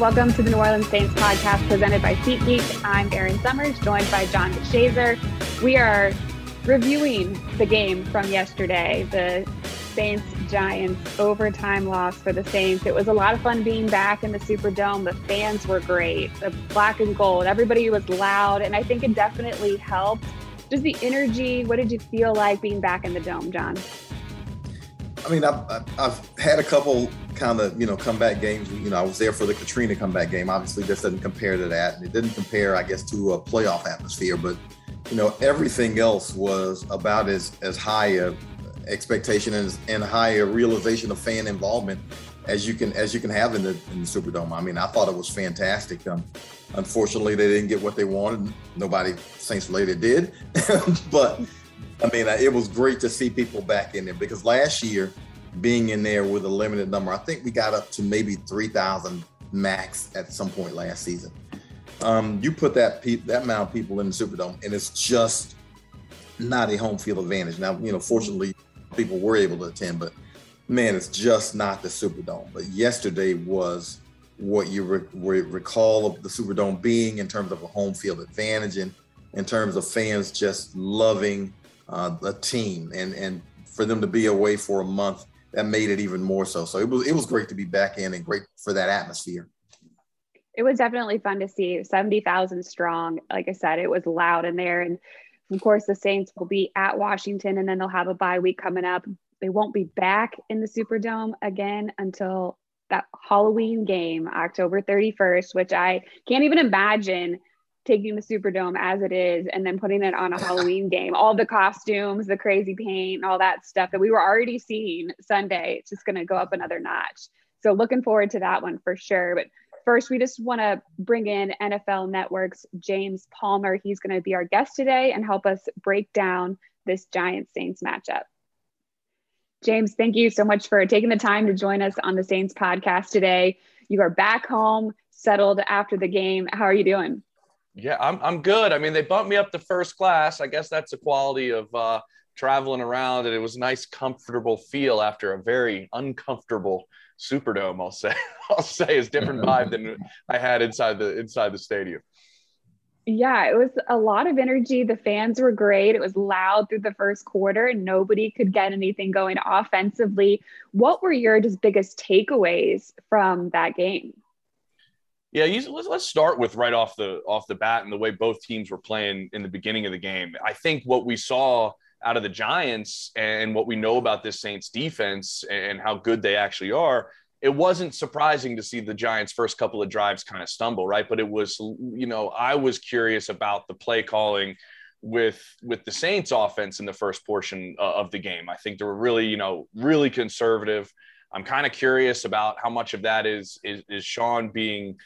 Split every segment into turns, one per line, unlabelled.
Welcome to the New Orleans Saints podcast presented by SeatGeek. I'm Erin Summers, joined by John DeShazier. We are reviewing the game from yesterday, the Saints Giants overtime loss for the Saints. It was a lot of fun being back in the Superdome. The fans were great, the black and gold, everybody was loud, and I think it definitely helped. Just the energy, what did you feel like being back in the dome, John?
I mean, I've, I've had a couple kind of, you know, comeback games. You know, I was there for the Katrina comeback game. Obviously, this doesn't compare to that. And it didn't compare, I guess, to a playoff atmosphere. But, you know, everything else was about as, as high a expectation and, and higher realization of fan involvement as you can as you can have in the, in the Superdome. I mean, I thought it was fantastic. Um, unfortunately, they didn't get what they wanted. Nobody Saints related did, but I mean, it was great to see people back in there because last year, being in there with a limited number, I think we got up to maybe 3,000 max at some point last season. Um, you put that pe- that amount of people in the Superdome, and it's just not a home field advantage. Now, you know, fortunately, people were able to attend, but man, it's just not the Superdome. But yesterday was what you re- re- recall of the Superdome being in terms of a home field advantage and in terms of fans just loving uh, a team and and for them to be away for a month that made it even more so. So it was it was great to be back in and great for that atmosphere.
It was definitely fun to see 70,000 strong. Like I said, it was loud in there. And of course, the Saints will be at Washington and then they'll have a bye week coming up. They won't be back in the Superdome again until that Halloween game, October 31st, which I can't even imagine taking the Superdome as it is and then putting it on a Halloween game. All the costumes, the crazy paint, all that stuff that we were already seeing Sunday. It's just going to go up another notch. So looking forward to that one for sure. But first, we just want to bring in NFL Network's James Palmer. He's going to be our guest today and help us break down this Giants Saints matchup. James, thank you so much for taking the time to join us on the Saints podcast today. You are back home, settled after the game. How are you doing?
Yeah, I'm I'm good. I mean, they bumped me up to first class. I guess that's a quality of uh, traveling around, and it was a nice, comfortable feel after a very uncomfortable Superdome. I'll say, I'll say, is different vibe than I had inside the inside the stadium.
Yeah, it was a lot of energy. The fans were great. It was loud through the first quarter, and nobody could get anything going offensively. What were your just biggest takeaways from that game?
Yeah, let's let's start with right off the off the bat and the way both teams were playing in the beginning of the game. I think what we saw out of the Giants and what we know about this Saints defense and how good they actually are, it wasn't surprising to see the Giants' first couple of drives kind of stumble, right? But it was, you know, I was curious about the play calling with with the Saints offense in the first portion uh, of the game. I think they were really, you know, really conservative. I'm kind of curious about how much of that is is, is Sean being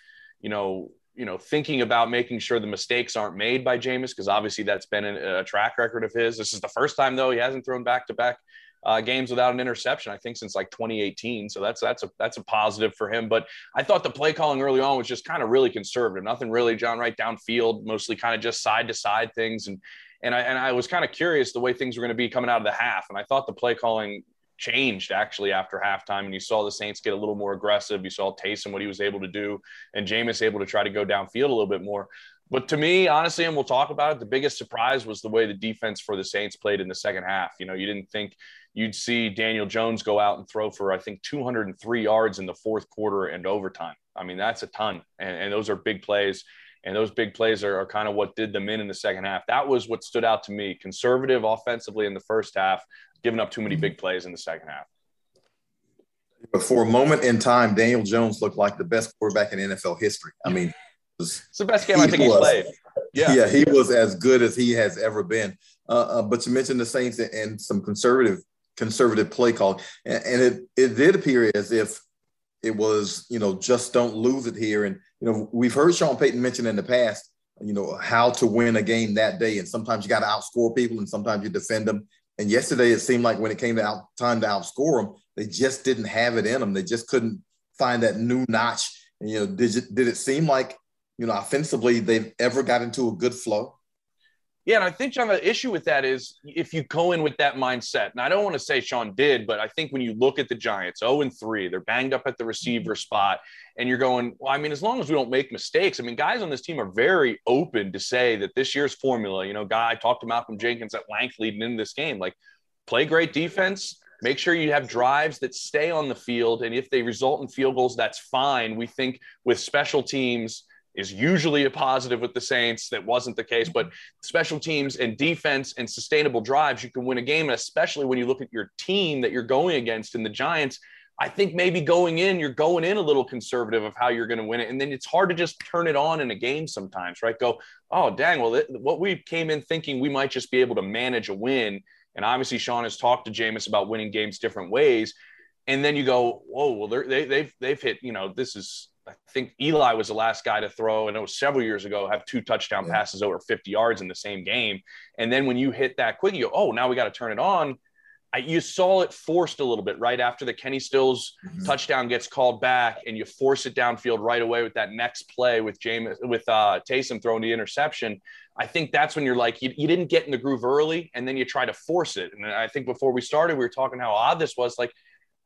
you know, you know, thinking about making sure the mistakes aren't made by Jameis, because obviously that's been a, track record of his. This is the first time though he hasn't thrown back to back games without an interception. I think since like 2018. So that's that's a that's a positive for him. But I thought the play calling early on was just kind of really conservative. Nothing really John right downfield, mostly kind of just side to side things. And and I and I was kind of curious the way things were going to be coming out of the half. And I thought the play calling changed actually after halftime. And you saw the Saints get a little more aggressive. You saw Taysom what he was able to do, and Jameis able to try to go downfield a little bit more. But to me, honestly, and we'll talk about it, the biggest surprise was the way the defense for the Saints played in the second half. You know, you didn't think you'd see Daniel Jones go out and throw for, I think, 203 yards in the fourth quarter and overtime. I mean, that's a ton. And, and those are big plays. And those big plays are, are kind of what did them in in the second half. That was what stood out to me. Conservative offensively in the first half, giving up too many big plays in the second half.
But for a moment in time, Daniel Jones looked like the best quarterback in NFL history. I mean,
was, it's the best game I think was, he's played.
Yeah, yeah, he was as good as he has ever been. Uh, uh, but you mentioned the Saints and some conservative conservative play call, and, and, it it did appear as if it was you know just don't lose it here. And you know we've heard Sean Payton mention in the past you know how to win a game that day, and sometimes you got to outscore people, and sometimes you defend them. And yesterday, it seemed like when it came to out, time to outscore them, they just didn't have it in them. They just couldn't find that new notch. And, you know, did it, did it seem like, you know, offensively they've ever got into a good flow?
Yeah, and I think John, the issue with that is if you go in with that mindset, and I don't want to say Sean did, but I think when you look at the Giants, 0 and 3, they're banged up at the receiver mm-hmm. spot, and you're going, well, I mean, as long as we don't make mistakes, I mean, guys on this team are very open to say that this year's formula, you know, guy I talked to Malcolm Jenkins at length leading into this game, like play great defense, make sure you have drives that stay on the field, and if they result in field goals, that's fine. We think with special teams is usually a positive with the Saints. That wasn't the case, but special teams and defense and sustainable drives, you can win a game. And especially when you look at your team that you're going against in the Giants, I think maybe going in, you're going in a little conservative of how you're going to win it. And then it's hard to just turn it on in a game sometimes, right? Go, oh, dang, well, it, what we came in thinking we might just be able to manage a win. And obviously, Sean has talked to Jameis about winning games different ways. And then you go, whoa, well, they, they've, they've hit, you know, this is I think Eli was the last guy to throw, and it was several years ago, have two touchdown yeah. passes over 50 yards in the same game. And then when you hit that quick, you go, oh, now we got to turn it on. I, you saw it forced a little bit right after the Kenny Stills mm-hmm. touchdown gets called back, and you force it downfield right away with that next play with James with uh, Taysom throwing the interception. I think that's when you're like you, you didn't get in the groove early, and then you try to force it. And I think before we started, we were talking how odd this was. Like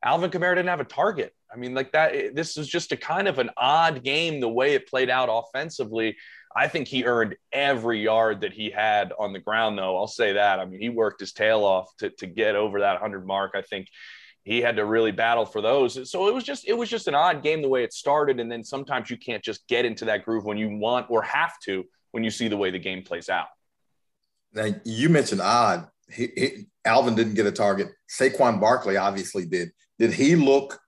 Alvin Kamara didn't have a target. I mean, like that, this was just a kind of an odd game the way it played out offensively. I think he earned every yard that he had on the ground, though. I'll say that. I mean, he worked his tail off to, to get over that 100 mark. I think he had to really battle for those. So it was just it was just an odd game the way it started, and then sometimes you can't just get into that groove when you want or have to when you see the way the game plays out.
Now you mentioned odd. He, he, Alvin didn't get a target. Saquon Barkley obviously did. Did he look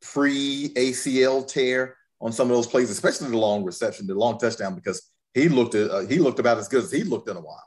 pre ACL tear on some of those plays, especially the long reception, the long touchdown, because he looked uh, he looked about as good as he looked in a while.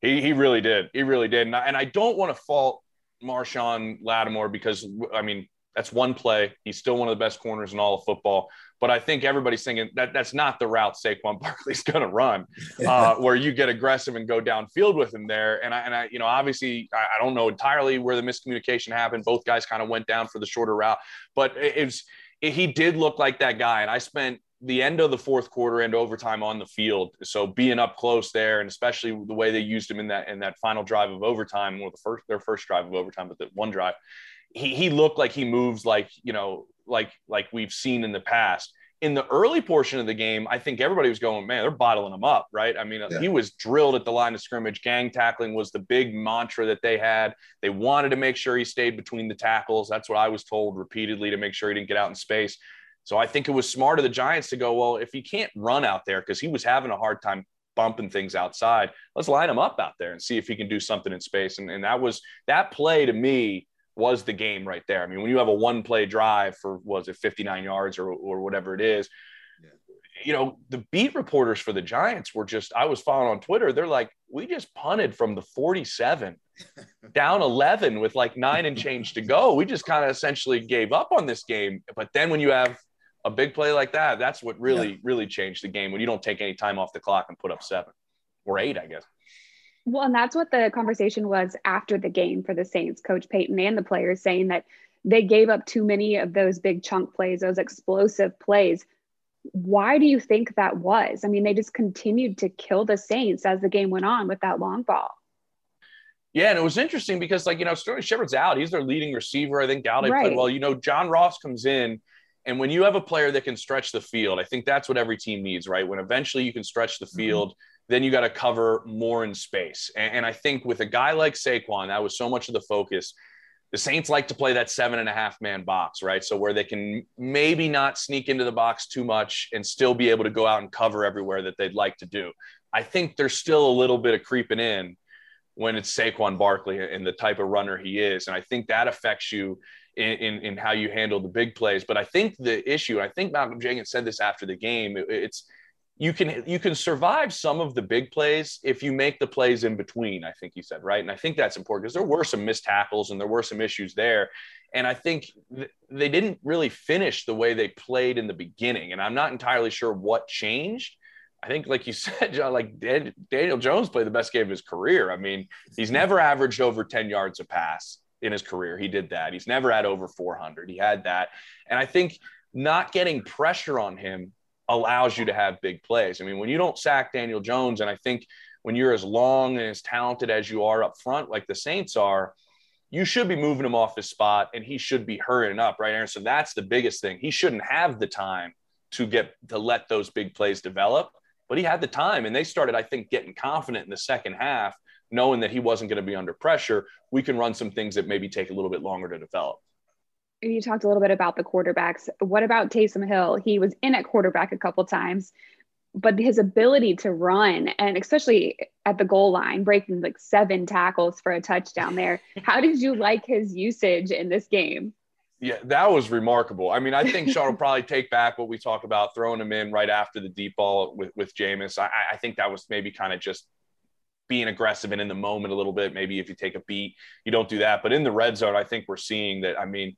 He, he really did. He really did. And I, and I don't want to fault Marshon Lattimore because I mean that's one play. He's still one of the best corners in all of football. But I think everybody's thinking that that's not the route Saquon Barkley's going to run, uh, where you get aggressive and go downfield with him there. And I, and I, you know, obviously, I, I don't know entirely where the miscommunication happened. Both guys kind of went down for the shorter route, but it, it was it, he did look like that guy. And I spent the end of the fourth quarter and overtime on the field. So being up close there, and especially the way they used him in that in that final drive of overtime, or the first their first drive of overtime, but the one drive, he he looked like he moves like you know like like we've seen in the past. In the early portion of the game, I think everybody was going, man, they're bottling him up, right? I mean, yeah. he was drilled at the line of scrimmage. Gang tackling was the big mantra that they had. They wanted to make sure he stayed between the tackles. That's what I was told repeatedly to make sure he didn't get out in space. So I think it was smart of the Giants to go, well, if he can't run out there because he was having a hard time bumping things outside, let's line him up out there and see if he can do something in space. And, and that was that play to me was the game right there. I mean, when you have a one play drive for was it 59 yards or or whatever it is, yeah. you know, the beat reporters for the Giants were just I was following on Twitter, they're like, we just punted from the 47 down 11 with like nine and change to go. We just kind of essentially gave up on this game. But then when you have a big play like that, that's what really, yeah. really changed the game when you don't take any time off the clock and put up seven or eight, I guess.
Well, and that's what the conversation was after the game for the Saints, Coach Payton and the players saying that they gave up too many of those big chunk plays, those explosive plays. Why do you think that was? I mean, they just continued to kill the Saints as the game went on with that long ball.
Yeah, and it was interesting because, like, you know, Sterling Shepard's out. He's their leading receiver. I think Golladay right. played well. You know, John Ross comes in, and when you have a player that can stretch the field, I think that's what every team needs, right? When eventually you can stretch the mm-hmm. field, mm-hmm then you got to cover more in space. And, and, I think with a guy like Saquon, that was so much of the focus. The Saints like to play that seven and a half man box, right? So where they can maybe not sneak into the box too much and still be able to go out and cover everywhere that they'd like to do. I think there's still a little bit of creeping in when it's Saquon Barkley and the type of runner he is. And I think that affects you in, in, in, how you handle the big plays. But I think the issue, I think Malcolm Jenkins said this after the game, it, it's you can you can survive some of the big plays if you make the plays in between i think you said right? And i think that's important because there were some missed tackles and there were some issues there. And i think th- they didn't really finish the way they played in the beginning. And i'm not entirely sure what changed. I think like you said like Dan- daniel jones played the best game of his career. I mean he's never averaged over 10 yards a pass in his career. He did that. He's never had over 400 he had that. And i think not getting pressure on him allows you to have big plays. I mean, when you don't sack Daniel Jones, and I think when you're as long and as talented as you are up front, like the Saints are, you should be moving him off his spot and he should be hurrying up, right, Erin? So that's the biggest thing. He shouldn't have the time to get to let those big plays develop, but he had the time. And they started, I think, getting confident in the second half, knowing that he wasn't going to be under pressure. We can run some things that maybe take a little bit longer to develop.
You talked a little bit about the quarterbacks. What about Taysom Hill? He was in at quarterback a couple times but his ability to run and especially at the goal line breaking like seven tackles for a touchdown there how did you like his usage in this game
yeah that was remarkable i mean i think sean will probably take back what we talked about throwing him in right after the deep ball with, with Jameis. I, I think that was maybe kind of just being aggressive and in the moment a little bit maybe if you take a beat you don't do that but in the red zone i think we're seeing that i mean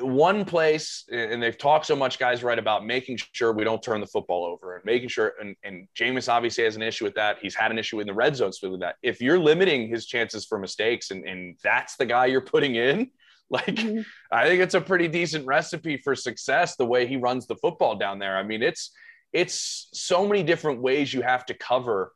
one place, and they've talked so much, guys, right, about making sure we don't turn the football over and making sure, and, and Jameis obviously has an issue with that. He's had an issue in the red zone with that. If you're limiting his chances for mistakes and, and that's the guy you're putting in, like, mm-hmm. I think it's a pretty decent recipe for success the way he runs the football down there. I mean, it's, it's so many different ways you have to cover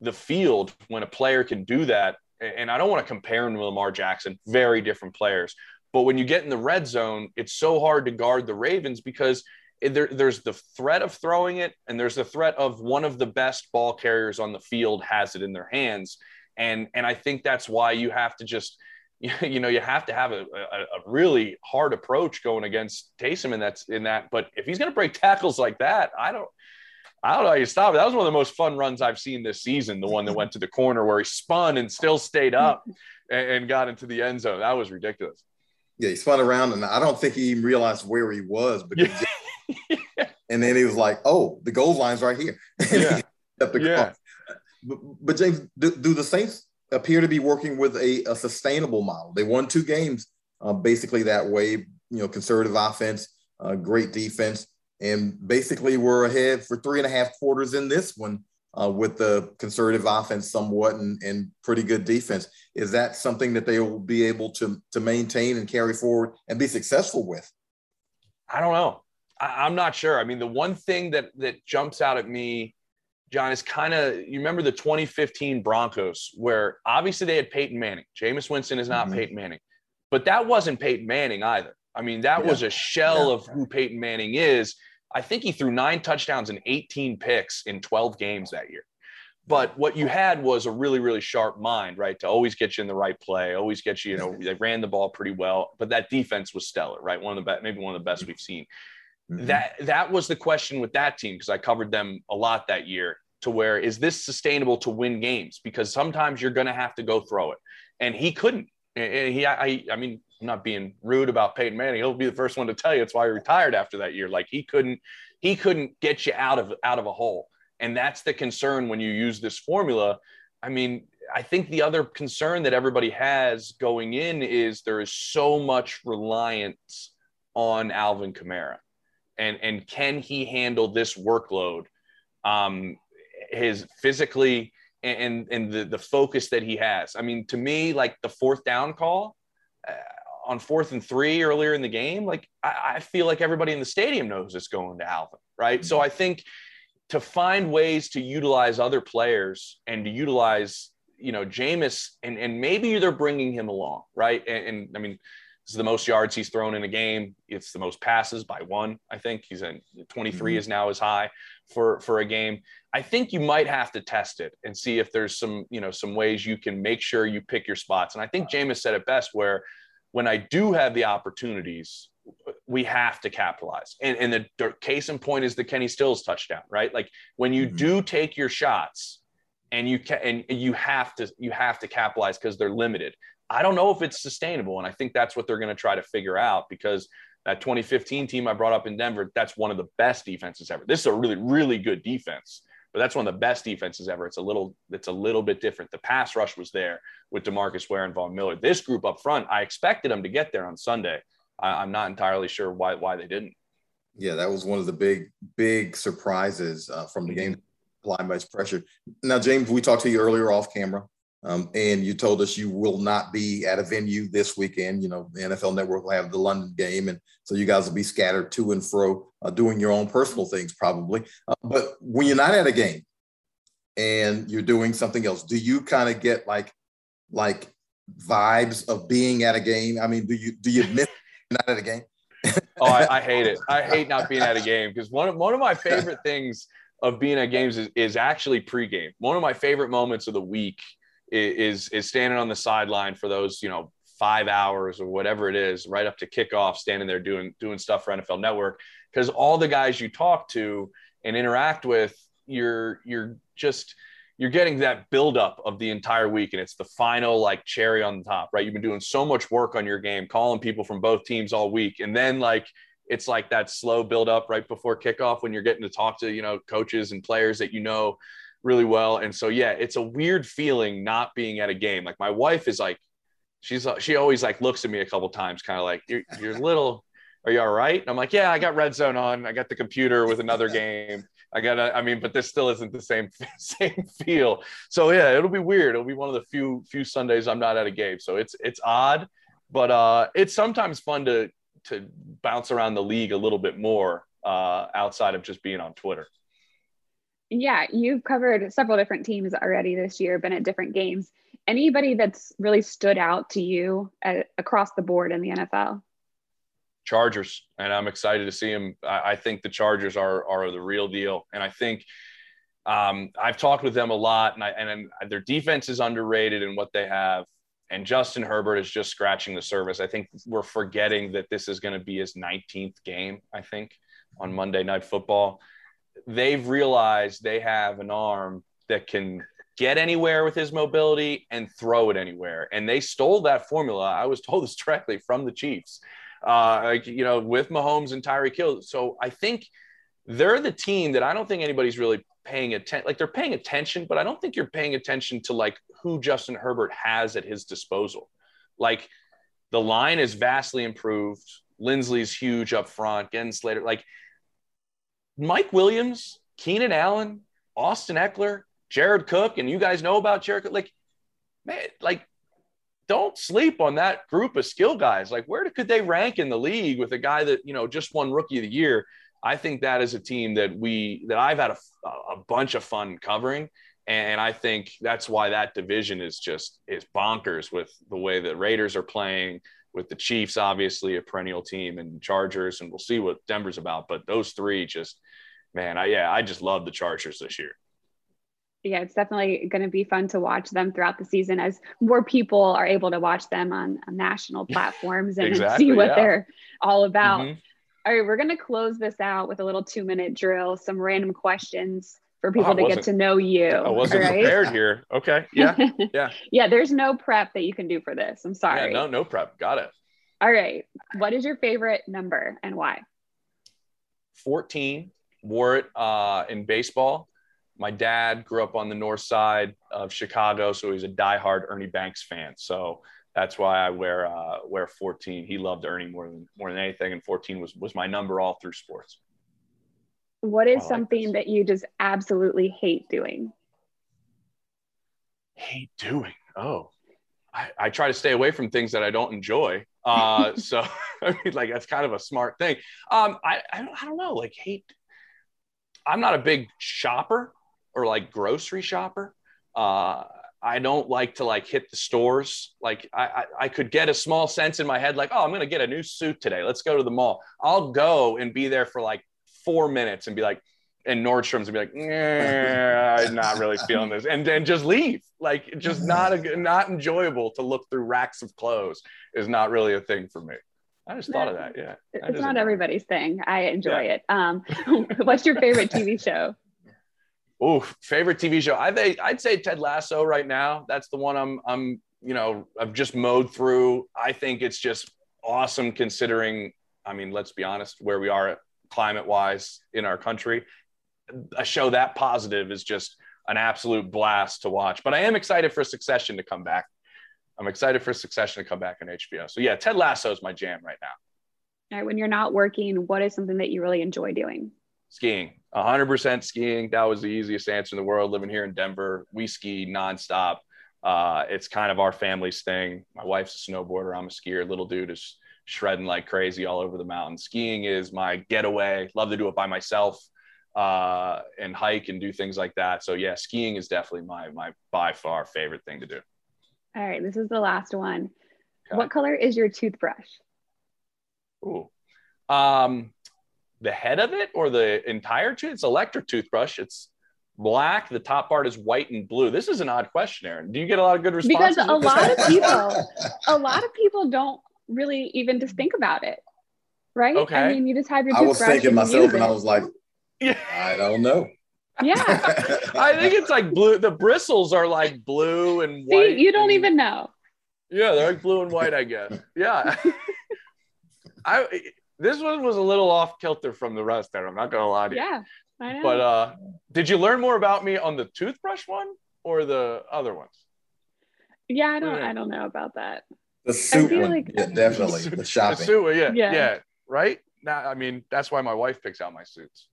the field when a player can do that. And I don't want to compare him to Lamar Jackson, very different players. But when you get in the red zone, it's so hard to guard the Ravens because there, there's the threat of throwing it, and there's the threat of one of the best ball carriers on the field has it in their hands. And, and I think that's why you have to just, you know, you have to have a, a, a really hard approach going against Taysom in that, in that. But if he's going to break tackles like that, I don't, I don't know how you stop it. That was one of the most fun runs I've seen this season. The one that went to the corner where he spun and still stayed up and got into the end zone. That was ridiculous.
Yeah, he spun around, and I don't think he even realized where he was. Because yeah. and then he was like, "Oh, the goal line's right here."
yeah. yeah.
But, but, James, do, do, the Saints appear to be working with a, a sustainable model? They won two games uh, basically that way. You know, conservative offense, uh, great defense, and basically we're ahead for three and a half quarters in this one uh, with the conservative offense somewhat and, and pretty good defense. Is that something that they will be able to, to maintain and carry forward and be successful with?
I don't know. I, am not sure. I mean, the one thing that that jumps out at me, John, is kind of you remember the 2015 Broncos, where obviously they had Peyton Manning. Jameis Winston is not mm-hmm. Peyton Manning, but that wasn't Peyton Manning either. I mean, that yeah. was a shell yeah. of who Peyton Manning is. I think he threw nine touchdowns and 18 picks in 12 games that year. But what you had was a really, really sharp mind, right? To always get you in the right play, always get you, you know, they ran the ball pretty well, but that defense was stellar, right? One of the best, maybe one of the best we've seen. Mm-hmm. That that was the question with that team because I covered them a lot that year. To where is this sustainable to win games? Because sometimes you're going to have to go throw it, and he couldn't. And he, I, I mean, I'm not being rude about Peyton Manning. He'll be the first one to tell you it's why he retired after that year. Like he couldn't, he couldn't get you out of out of a hole. And that's the concern when you use this formula. I mean, I think the other concern that everybody has going in is there is so much reliance on Alvin Kamara. And, and can he handle this workload? Um, his physically and, and the, the focus that he has. I mean, to me, like the fourth down call, uh, on fourth and three earlier in the game, like I, I feel like everybody in the stadium knows it's going to Alvin, right? Mm-hmm. So I think to find ways to utilize other players and to utilize, you know, Jameis, and, and maybe they're bringing him along, right? And, and I mean, this is the most yards he's thrown in a game. It's the most passes by one. I think he's in 23 mm-hmm. is now as high for for a game. I think you might have to test it and see if there's some you know some ways you can make sure you pick your spots. And I think Jameis said it best where when I do have the opportunities, we have to capitalize. And, and the case in point is the Kenny Stills touchdown, right? Like when you mm-hmm. do take your shots and you can, and you have to, you have to capitalize because they're limited. I don't know if it's sustainable. And I think that's what they're going to try to figure out because that 2015 team I brought up in Denver, that's one of the best defenses ever. This is a really, really good defense but that's one of the best defenses ever. It's a little, it's a little bit different. The pass rush was there with Demarcus Ware and Von Miller. This group up front, I expected them to get there on Sunday. I, am not entirely sure why why they didn't.
Yeah, that was one of the big big surprises uh, from the game. Apply much pressure. Now, James, we talked to you earlier off camera. Um, and you told us you will not be at a venue this weekend. You know, the NFL Network will have the London game, and so you guys will be scattered to and fro, uh, doing your own personal things probably. Uh, but when you're not at a game, and you're doing something else, do you kind of get like like vibes of being at a game? I mean, do you do you miss not at a game?
oh, I, I, hate it. I hate not being at a game because one of one of my favorite things of being at games is, is actually pregame. One of my favorite moments of the week is, is, standing on the sideline for those, you know, five hours or whatever it is, right up to kickoff, standing there doing doing stuff for NFL Network. Because all the guys you talk to and interact with, you're you're just you're getting that buildup of the entire week, and it's the final like cherry on the top, right? You've been doing so much work on your game, calling people from both teams all week, and then like it's like that slow build up right before kickoff when you're getting to talk to you know coaches and players that you know really well. And so yeah it's a weird feeling not being at a game. Like my wife is like she's she always like looks at me a couple times kind of like you're, you're little are you all right? And i'm like yeah i got red zone on. I got the computer with another game. I got to, i mean but this still isn't the same same feel. So yeah it'll be weird. It'll be one of the few few sundays i'm not at a game. So it's it's odd but uh it's sometimes fun to to bounce around the league a little bit more uh, outside of just being on Twitter.
Yeah, you've covered several different teams already this year, been at different games. Anybody that's really stood out to you at, across the board in the NFL?
Chargers, and I'm excited to see them. I, I think the Chargers are are the real deal, and I think um, I've talked with them a lot, and I, and their defense is underrated in what they have and Justin Herbert is just scratching the surface. I think we're forgetting that this is going to be his 19th game, I think, on Monday Night Football. They've realized they have an arm that can get anywhere with his mobility and throw it anywhere. And they stole that formula. I was told this directly from the Chiefs, uh, you know, with Mahomes and Tyreek Hill. So I think they're the team that I don't think anybody's really paying attention. Like they're paying attention, but I don't think you're paying attention to like who Justin Herbert has at his disposal. Like the line is vastly improved. Linsley's huge up front. Getting Slater, like Mike Williams, Keenan Allen, Austin Ekeler, Jared Cook, and you guys know about Jared Cook. Like, man, like don't sleep on that group of skill guys. Like, where could they rank in the league with a guy that you know just won Rookie of the Year? I think that is a team that we that I've had a, a bunch of fun covering, and I think that's why that division is just is bonkers with the way the Raiders are playing, with the Chiefs obviously a perennial team, and Chargers, and we'll see what Denver's about. But those three just, man, I yeah, I just love the Chargers this year.
Yeah, it's definitely going to be fun to watch them throughout the season as more people are able to watch them on, on national platforms and, exactly, see what yeah. they're all about. Mm-hmm. All right, we're going to close this out with a little two minute drill, some random questions for people oh, to get to know you.
I wasn't right? prepared here. Okay. Yeah. Yeah.
yeah. There's no prep that you can do for this. I'm sorry.
Yeah, no, no prep. Got it.
All right. What is your favorite number and why?
14. Wore it uh, in baseball. My dad grew up on the north side of Chicago, so he's a diehard Ernie Banks fan. So that's why I wear uh, wear 14. He loved Ernie more than more than anything, and 14 was was my number all through sports.
What is something that you just absolutely hate doing?
Hate doing? Oh, I, I try to stay away from things that I don't enjoy. Uh, so I mean, like that's kind of a smart thing. Um, I I don't, I don't know. Like hate. I'm not a big shopper or like grocery shopper. Uh, I don't like to like hit the stores. Like I, I, I, could get a small sense in my head, like, oh, I'm gonna get a new suit today. Let's go to the mall. I'll go and be there for like four minutes and be like, and Nordstrom's and be like, I'm not really feeling this, and then just leave. Like, just not a, not enjoyable to look through racks of clothes is not really a thing for me. I just thought of that. Yeah,
it's not everybody's thing. I enjoy yeah. it. Um, what's your favorite TV show?
Oh, favorite TV show? I think I'd say Ted Lasso right now. That's the one I'm I'm you know I've just mowed through. I think it's just awesome considering. I mean, let's be honest, where we are climate wise in our country. A show that positive is just an absolute blast to watch. But I am excited for Succession to come back. I'm excited for Succession to come back on HBO. So yeah, Ted Lasso is my jam right now.
All right, when you're not working, what is something that you really enjoy doing?
skiing 100% skiing that was the easiest answer in the world living here in denver we ski nonstop uh, it's kind of our family's thing my wife's a snowboarder i'm a skier little dude is shredding like crazy all over the mountain skiing is my getaway love to do it by myself uh, and hike and do things like that. So yeah, skiing is definitely my my by far favorite thing to do.
All right, this is the last one. Okay. What color is your toothbrush?
Ooh. Um, the head of it or the entire tooth? It's electric toothbrush. It's black. The top part is white and blue. This is an odd question, Erin. Do you get a lot of good responses?
Because a lot of people, a lot of people don't really even just think about it, right?
Okay.
I mean, you just have your toothbrush.
I was thinking myself, and I was like, yeah. I don't know.
Yeah.
I think it's like blue. The bristles are like blue and white.
See, you don't and, even know.
Yeah, they're like blue and white, I guess. Yeah. I this one was a little off kilter from the rest there. I'm not gonna lie to
you. Yeah, I know.
But uh, did you learn more about me on the toothbrush one or the other ones?
Yeah, I don't. I don't know about that.
The suit one, like... yeah, definitely. The, shopping.
The suit, yeah, yeah, yeah, right. Now, I mean, that's why my wife picks out my suits.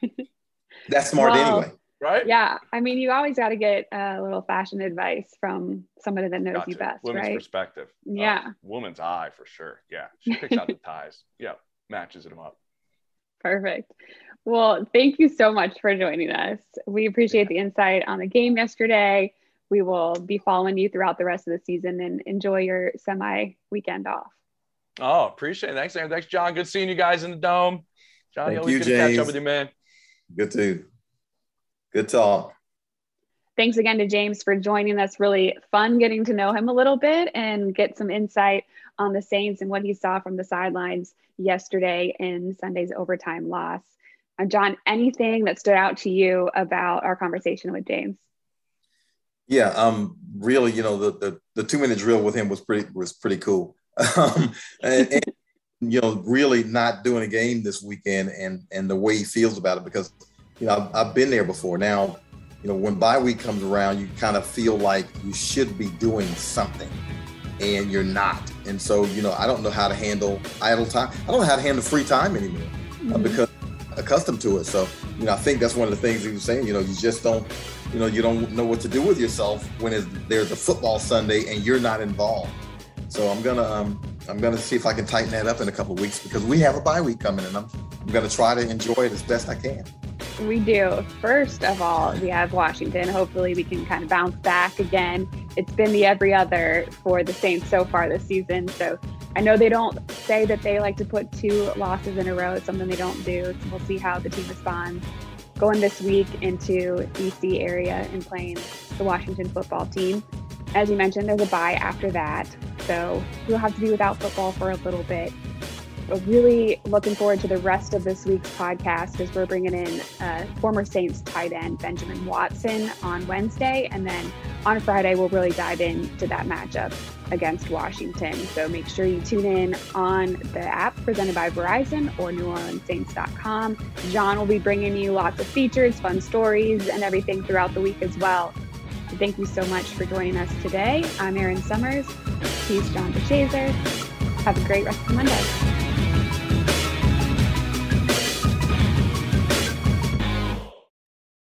that's smart well, anyway
right?
Yeah. I mean, you always got to get a little fashion advice from somebody that knows
gotcha.
you best,
Women's
right?
perspective.
Yeah.
Uh, woman's eye for sure. Yeah. She picks out the ties. Yeah. Matches them up.
Perfect. Well, thank you so much for joining us. We appreciate yeah. the insight on the game yesterday. We will be following you throughout the rest of the season and enjoy your semi weekend off.
Oh, appreciate it. Thanks, Erin. Thanks, John. Good seeing you guys in the dome. Johnny, always you, good James. to catch up with you, man.
Good too. Good talk.
Thanks again to James for joining us. Really fun getting to know him a little bit and get some insight on the Saints and what he saw from the sidelines yesterday in Sunday's overtime loss. And John, anything that stood out to you about our conversation with James?
Yeah, um, really, you know, the the, the two minute drill with him was pretty was pretty cool. um, and, and, you know, really not doing a game this weekend and and the way he feels about it because you know, I've, I've been there before. Now, you know, when bye week comes around, you kind of feel like you should be doing something and you're not. And so, you know, I don't know how to handle idle time. I don't know how to handle free time anymore uh, mm-hmm. uh, because I'm accustomed to it. So, you know, I think that's one of the things he was saying, you know, you just don't, you know, you don't know what to do with yourself when there's a football Sunday and you're not involved. So I'm gonna um, I'm gonna see if I can tighten that up in a couple weeks because we have a bye week coming and I'm I'm gonna try to enjoy it as best I can.
We do. First of all, we have Washington. Hopefully, we can kind of bounce back again. It's been the every other for the Saints so far this season. So I know they don't say that they like to put two losses in a row. It's something they don't do. So we'll see how the team responds. Going this week into DC area and playing the Washington football team. As you mentioned, there's a bye after that. So we'll have to be without football for a little bit But really looking forward to the rest of this week's podcast as we're bringing in uh, former Saints tight end Benjamin Watson on Wednesday. And then on Friday, we'll really dive into that matchup against Washington. So make sure you tune in on the app presented by Verizon or NewOrleansSaints.com. John will be bringing you lots of features, fun stories, and everything throughout the week as well. Thank you so much for joining us today. I'm Erin Summers. He's John DeShazier. Have a great rest of Monday.